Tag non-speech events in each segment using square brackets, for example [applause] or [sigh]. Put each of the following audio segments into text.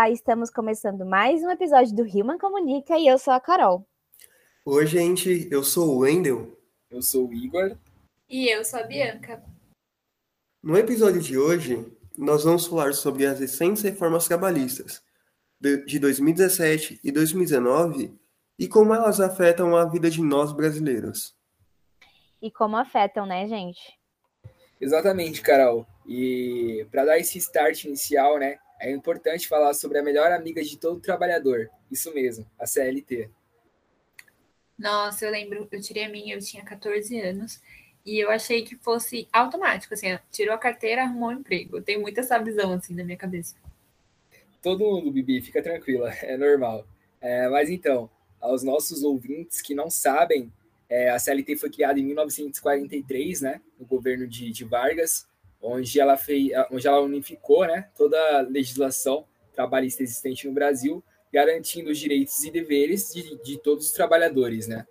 Olá, estamos começando mais um episódio do Human Comunica e eu sou a Carol. Oi, gente, eu sou o Wendel. Eu sou o Igor. E eu sou a Bianca. No episódio de hoje, nós vamos falar sobre as recentes reformas trabalhistas de 2017 e 2019 e como elas afetam a vida de nós brasileiros. E como afetam, né, gente? Exatamente, Carol. E para dar esse start inicial, né, é importante falar sobre a melhor amiga de todo trabalhador. Isso mesmo, a CLT. Nossa, eu lembro, eu tirei a minha, eu tinha 14 anos, e eu achei que fosse automático, assim, tirou a carteira, arrumou um emprego. Eu tenho muito essa visão, assim, na minha cabeça. Todo mundo, Bibi, fica tranquila, [laughs] é normal. É, mas então, aos nossos ouvintes que não sabem, é, a CLT foi criada em 1943, né, no governo de, de Vargas, onde ela, fez, onde ela unificou né, toda a legislação trabalhista existente no Brasil, garantindo os direitos e deveres de, de todos os trabalhadores, né?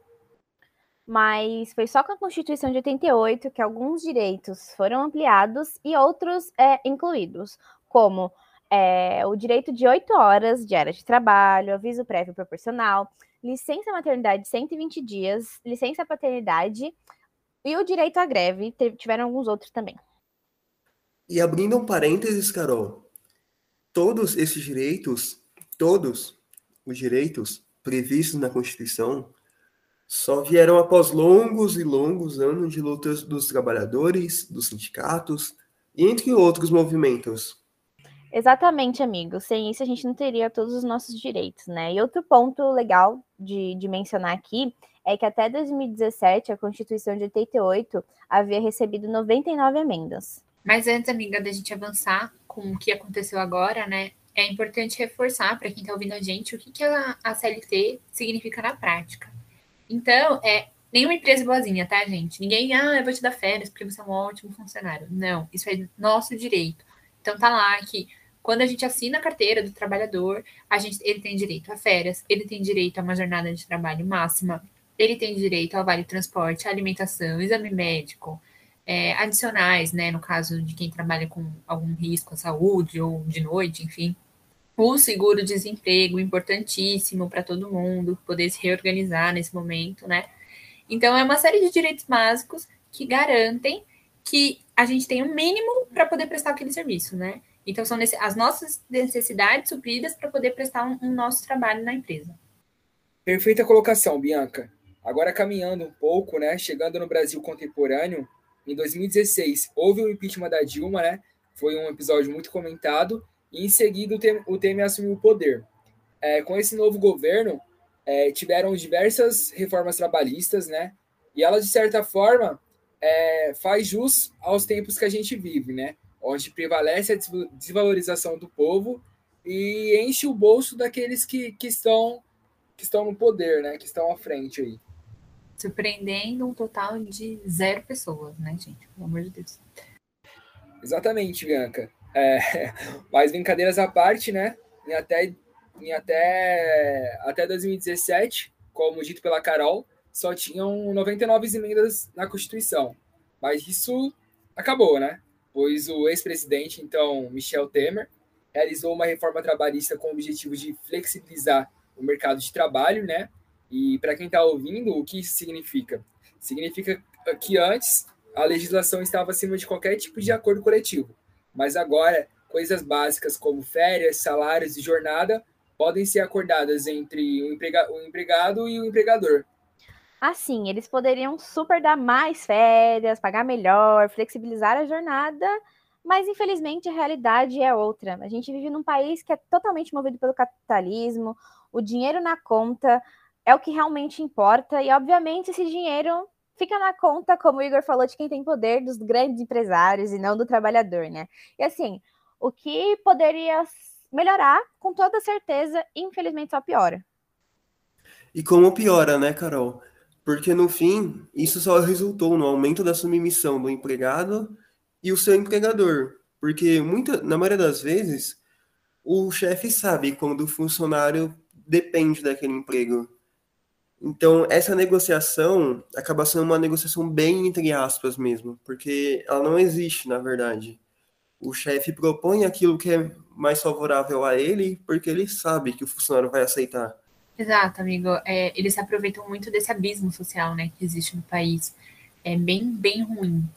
Mas foi só com a Constituição de 88 que alguns direitos foram ampliados e outros é, incluídos, como é, o direito de oito horas diárias de trabalho, aviso prévio proporcional, licença maternidade de 120 dias, licença paternidade e o direito à greve. Tiveram alguns outros também. E abrindo um parênteses, Carol, todos esses direitos, todos os direitos previstos na Constituição, só vieram após longos e longos anos de lutas dos trabalhadores, dos sindicatos entre outros movimentos. Exatamente, amigo. Sem isso a gente não teria todos os nossos direitos, né? E outro ponto legal de, de mencionar aqui é que até 2017 a Constituição de 88 havia recebido 99 emendas. Mas antes, amiga, da gente avançar com o que aconteceu agora, né? É importante reforçar para quem está ouvindo a gente o que, que a, a CLT significa na prática. Então, é nenhuma empresa boazinha, tá, gente? Ninguém, ah, eu vou te dar férias porque você é um ótimo funcionário. Não, isso é nosso direito. Então tá lá que quando a gente assina a carteira do trabalhador, a gente, ele tem direito a férias, ele tem direito a uma jornada de trabalho máxima, ele tem direito ao vale transporte, alimentação, exame médico, é, adicionais, né, no caso de quem trabalha com algum risco à saúde ou de noite, enfim. O seguro-desemprego, importantíssimo para todo mundo, poder se reorganizar nesse momento, né? Então, é uma série de direitos básicos que garantem que a gente tem um mínimo para poder prestar aquele serviço, né? Então, são as nossas necessidades supridas para poder prestar um, um nosso trabalho na empresa. Perfeita colocação, Bianca. Agora, caminhando um pouco, né? Chegando no Brasil contemporâneo, em 2016, houve o impeachment da Dilma, né? Foi um episódio muito comentado. E em seguida, o Temer, assumiu o poder. É, com esse novo governo, é, tiveram diversas reformas trabalhistas, né? E ela, de certa forma, é, faz jus aos tempos que a gente vive, né? Onde prevalece a desvalorização do povo e enche o bolso daqueles que, que, estão, que estão no poder, né? Que estão à frente aí surpreendendo um total de zero pessoas, né, gente? Pelo amor de Deus. Exatamente, Bianca. É, [laughs] mas brincadeiras à parte, né? Em até, em até, até 2017, como dito pela Carol, só tinham 99 emendas na Constituição. Mas isso acabou, né? Pois o ex-presidente, então, Michel Temer, realizou uma reforma trabalhista com o objetivo de flexibilizar o mercado de trabalho, né? E para quem está ouvindo, o que isso significa? Significa que antes a legislação estava acima de qualquer tipo de acordo coletivo, mas agora coisas básicas como férias, salários e jornada podem ser acordadas entre o, emprega o empregado e o empregador. Assim, eles poderiam super dar mais férias, pagar melhor, flexibilizar a jornada, mas infelizmente a realidade é outra. A gente vive num país que é totalmente movido pelo capitalismo, o dinheiro na conta, é o que realmente importa, e obviamente esse dinheiro fica na conta, como o Igor falou, de quem tem poder, dos grandes empresários e não do trabalhador, né? E assim, o que poderia melhorar, com toda certeza, infelizmente só piora. E como piora, né, Carol? Porque no fim, isso só resultou no aumento da submissão do empregado e o seu empregador. Porque muita, na maioria das vezes, o chefe sabe quando o funcionário depende daquele emprego. Então, essa negociação acaba sendo uma negociação bem entre aspas mesmo, porque ela não existe, na verdade. O chefe propõe aquilo que é mais favorável a ele, porque ele sabe que o funcionário vai aceitar. Exato, amigo. É, eles se aproveitam muito desse abismo social né, que existe no país. É bem, bem ruim.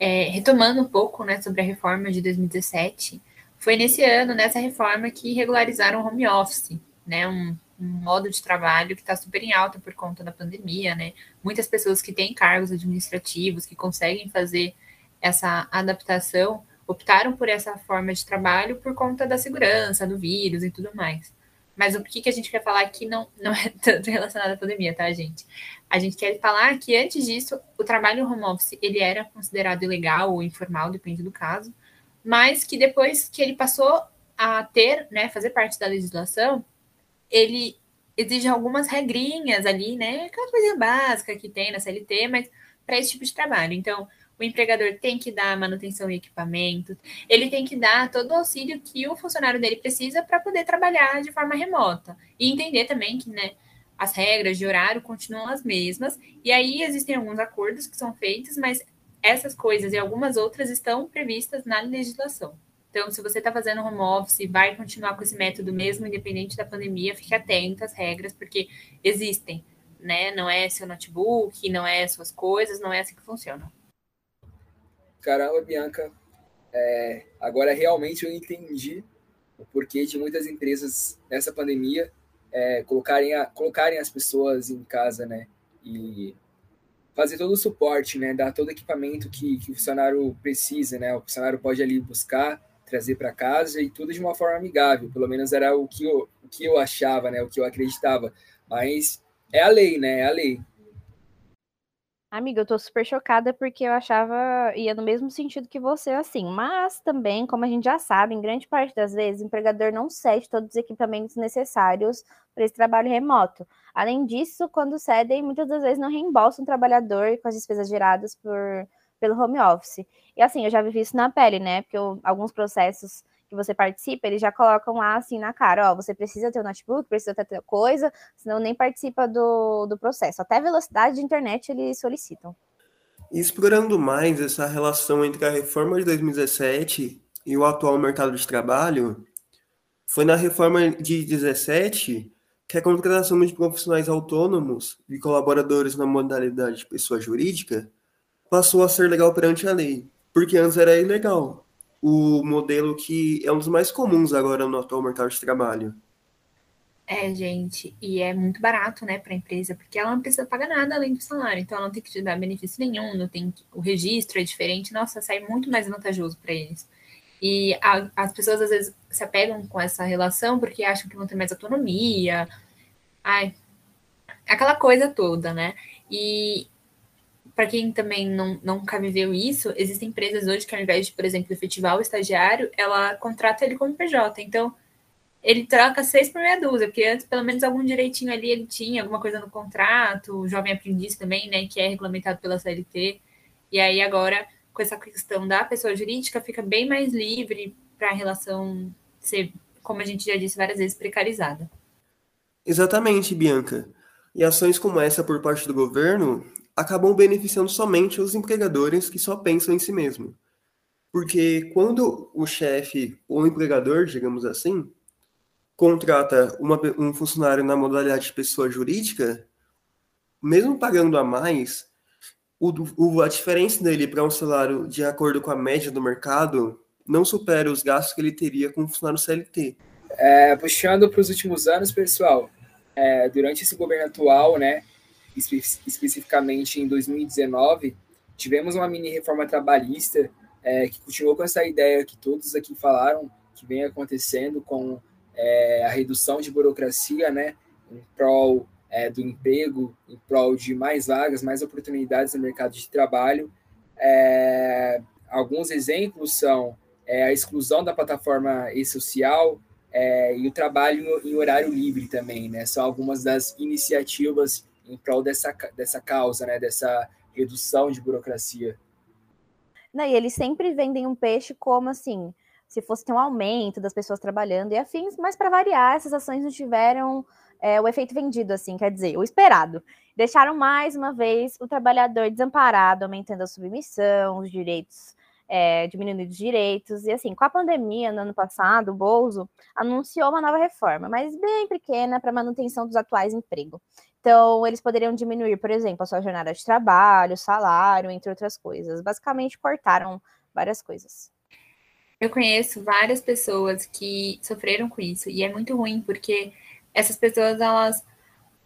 É, retomando um pouco né, sobre a reforma de 2017, foi nesse ano, nessa reforma, que regularizaram o home office, né, um, um modo de trabalho que está super em alta por conta da pandemia, né? Muitas pessoas que têm cargos administrativos, que conseguem fazer essa adaptação, optaram por essa forma de trabalho por conta da segurança, do vírus e tudo mais. Mas o que, que a gente quer falar aqui não, não é [laughs] tanto relacionado à pandemia, tá, gente? A gente quer falar que antes disso, o trabalho home office ele era considerado ilegal ou informal, depende do caso, mas que depois que ele passou a ter, né, fazer parte da legislação, ele exige algumas regrinhas ali, né? Aquela coisa básica que tem na CLT, mas para esse tipo de trabalho. Então, o empregador tem que dar manutenção e equipamento, ele tem que dar todo o auxílio que o funcionário dele precisa para poder trabalhar de forma remota. E entender também que, né, as regras de horário continuam as mesmas, e aí existem alguns acordos que são feitos, mas essas coisas e algumas outras estão previstas na legislação. Então, se você está fazendo home office, vai continuar com esse método mesmo, independente da pandemia, fique atento às regras, porque existem, né? Não é seu notebook, não é suas coisas, não é assim que funciona. Caramba, Bianca, é, agora realmente eu entendi o porquê de muitas empresas nessa pandemia é, colocarem, a, colocarem as pessoas em casa, né? E fazer todo o suporte, né? Dar todo o equipamento que, que o funcionário precisa, né? O funcionário pode ali buscar trazer para casa e tudo de uma forma amigável. Pelo menos era o que eu, o que eu achava, né? O que eu acreditava. Mas é a lei, né? É a lei. Amiga, eu tô super chocada porque eu achava ia no mesmo sentido que você, assim. Mas também, como a gente já sabe, em grande parte das vezes, o empregador não cede todos os equipamentos necessários para esse trabalho remoto. Além disso, quando cedem, muitas das vezes não reembolsam o trabalhador com as despesas geradas por pelo home office. E assim, eu já vivi isso na pele, né? Porque eu, alguns processos que você participa, eles já colocam lá assim na cara, ó, você precisa ter um notebook, precisa ter coisa, senão nem participa do, do processo. Até velocidade de internet eles solicitam. Explorando mais essa relação entre a reforma de 2017 e o atual mercado de trabalho, foi na reforma de 17 que a contratação de profissionais autônomos e colaboradores na modalidade de pessoa jurídica passou a ser legal perante a lei, porque antes era ilegal. O modelo que é um dos mais comuns agora no atual mercado de trabalho. É, gente, e é muito barato, né, para a empresa, porque ela não precisa pagar nada além do salário, então ela não tem que te dar benefício nenhum, não tem o registro é diferente, nossa, sai muito mais vantajoso para eles. E a, as pessoas às vezes se apegam com essa relação porque acham que vão ter mais autonomia, ai, aquela coisa toda, né? E para quem também não, nunca viveu isso, existem empresas hoje que, ao invés de, por exemplo, efetivar o estagiário, ela contrata ele como PJ. Então, ele troca seis por meia dúzia, porque antes, pelo menos, algum direitinho ali ele tinha, alguma coisa no contrato, o jovem aprendiz também, né, que é regulamentado pela CLT. E aí, agora, com essa questão da pessoa jurídica, fica bem mais livre para a relação ser, como a gente já disse várias vezes, precarizada. Exatamente, Bianca. E ações como essa por parte do governo acabam beneficiando somente os empregadores que só pensam em si mesmo. Porque quando o chefe ou empregador, digamos assim, contrata uma, um funcionário na modalidade de pessoa jurídica, mesmo pagando a mais, o, o, a diferença dele para um salário de acordo com a média do mercado não supera os gastos que ele teria com um funcionário CLT. É, puxando para os últimos anos, pessoal, é, durante esse governo atual, né, espe especificamente em 2019, tivemos uma mini reforma trabalhista é, que continuou com essa ideia que todos aqui falaram que vem acontecendo com é, a redução de burocracia, né, em prol é, do emprego, em prol de mais vagas, mais oportunidades no mercado de trabalho. É, alguns exemplos são é, a exclusão da plataforma e-social é, e o trabalho em horário livre também, né? São algumas das iniciativas em prol dessa, dessa causa, né, dessa redução de burocracia. Não, e eles sempre vendem um peixe como assim, se fosse ter um aumento das pessoas trabalhando e afins, mas para variar, essas ações não tiveram é, o efeito vendido, assim, quer dizer, o esperado. Deixaram mais uma vez o trabalhador desamparado, aumentando a submissão, os direitos é, diminuindo os direitos. E assim, com a pandemia no ano passado, o Bolso anunciou uma nova reforma, mas bem pequena para manutenção dos atuais empregos. Então, eles poderiam diminuir, por exemplo, a sua jornada de trabalho, salário, entre outras coisas. Basicamente, cortaram várias coisas. Eu conheço várias pessoas que sofreram com isso, e é muito ruim, porque essas pessoas, elas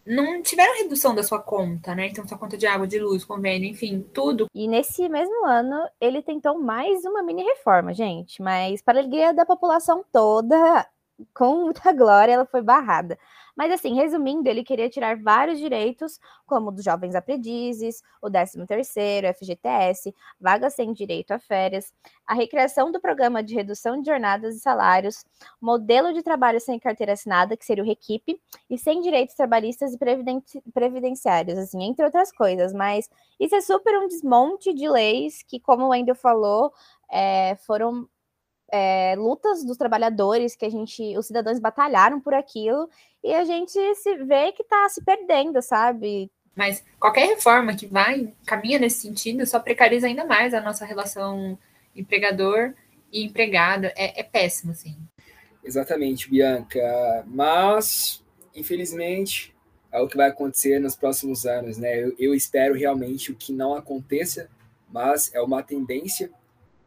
não tiveram redução da sua conta, né? Então, sua conta de água, de luz, convênio, enfim, tudo. E nesse mesmo ano, ele tentou mais uma mini reforma, gente, mas para alegria da população toda, com muita [laughs] glória, ela foi barrada. Mas assim, resumindo, ele queria tirar vários direitos, como dos jovens aprendizes, o 13º, FGTS, vagas sem direito a férias, a recriação do programa de redução de jornadas e salários, modelo de trabalho sem carteira assinada, que seria o REQIP, e sem direitos trabalhistas e previdenciários, assim, entre outras coisas. Mas isso é super um desmonte de leis que, como o Wendel falou, é, foram é, lutas dos trabalhadores que a gente, os cidadãos batalharam por aquilo e a gente se vê que está se perdendo, sabe? Mas qualquer reforma que vai, caminha nesse sentido, só precariza ainda mais a nossa relação empregador e empregado. É, é péssimo, assim. Exatamente, Bianca. Mas, infelizmente, é o que vai acontecer nos próximos anos, né? Eu, eu espero realmente o que não aconteça, mas é uma tendência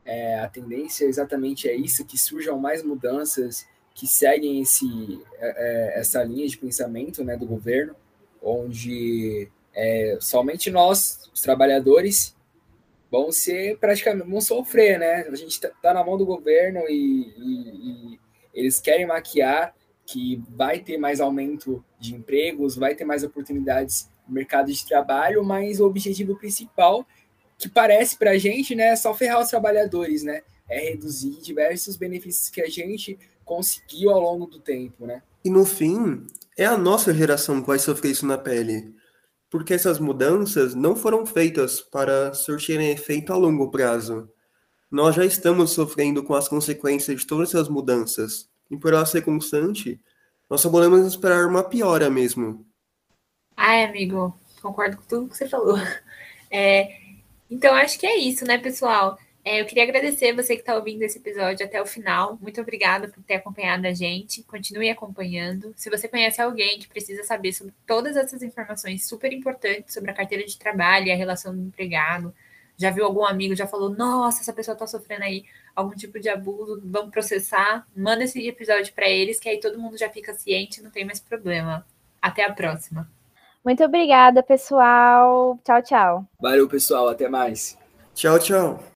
é, a tendência exatamente é isso, que surjam mais mudanças que seguem esse, é, é, essa linha de pensamento né, do governo, onde é, somente nós, os trabalhadores, vão ser praticamente, vão sofrer, né? A gente está tá na mão do governo e, e, e eles querem maquiar que vai ter mais aumento de empregos, vai ter mais oportunidades no mercado de trabalho, mas o objetivo principal que parece para a gente, né, só ferrar os trabalhadores, né? É reduzir diversos benefícios que a gente conseguiu ao longo do tempo, né? E no fim, é a nossa geração que vai sofrer isso na pele. Porque essas mudanças não foram feitas para surtirem efeito a longo prazo. Nós já estamos sofrendo com as consequências de todas essas mudanças. E por ela ser constante, nós só podemos esperar uma piora mesmo. Ai, amigo, concordo com tudo que você falou. [laughs] É, então, acho que é isso, né, pessoal? É, eu queria agradecer você que está ouvindo esse episódio até o final. Muito obrigada por ter acompanhado a gente. Continue acompanhando. Se você conhece alguém que precisa saber sobre todas essas informações super importantes sobre a carteira de trabalho e a relação do empregado, já viu algum amigo, já falou, nossa, essa pessoa está sofrendo aí algum tipo de abuso, vamos processar, manda esse episódio para eles, que aí todo mundo já fica ciente, não tem mais problema. Até a próxima. Muito obrigada, pessoal. Tchau, tchau. Valeu, pessoal. Até mais. Tchau, tchau.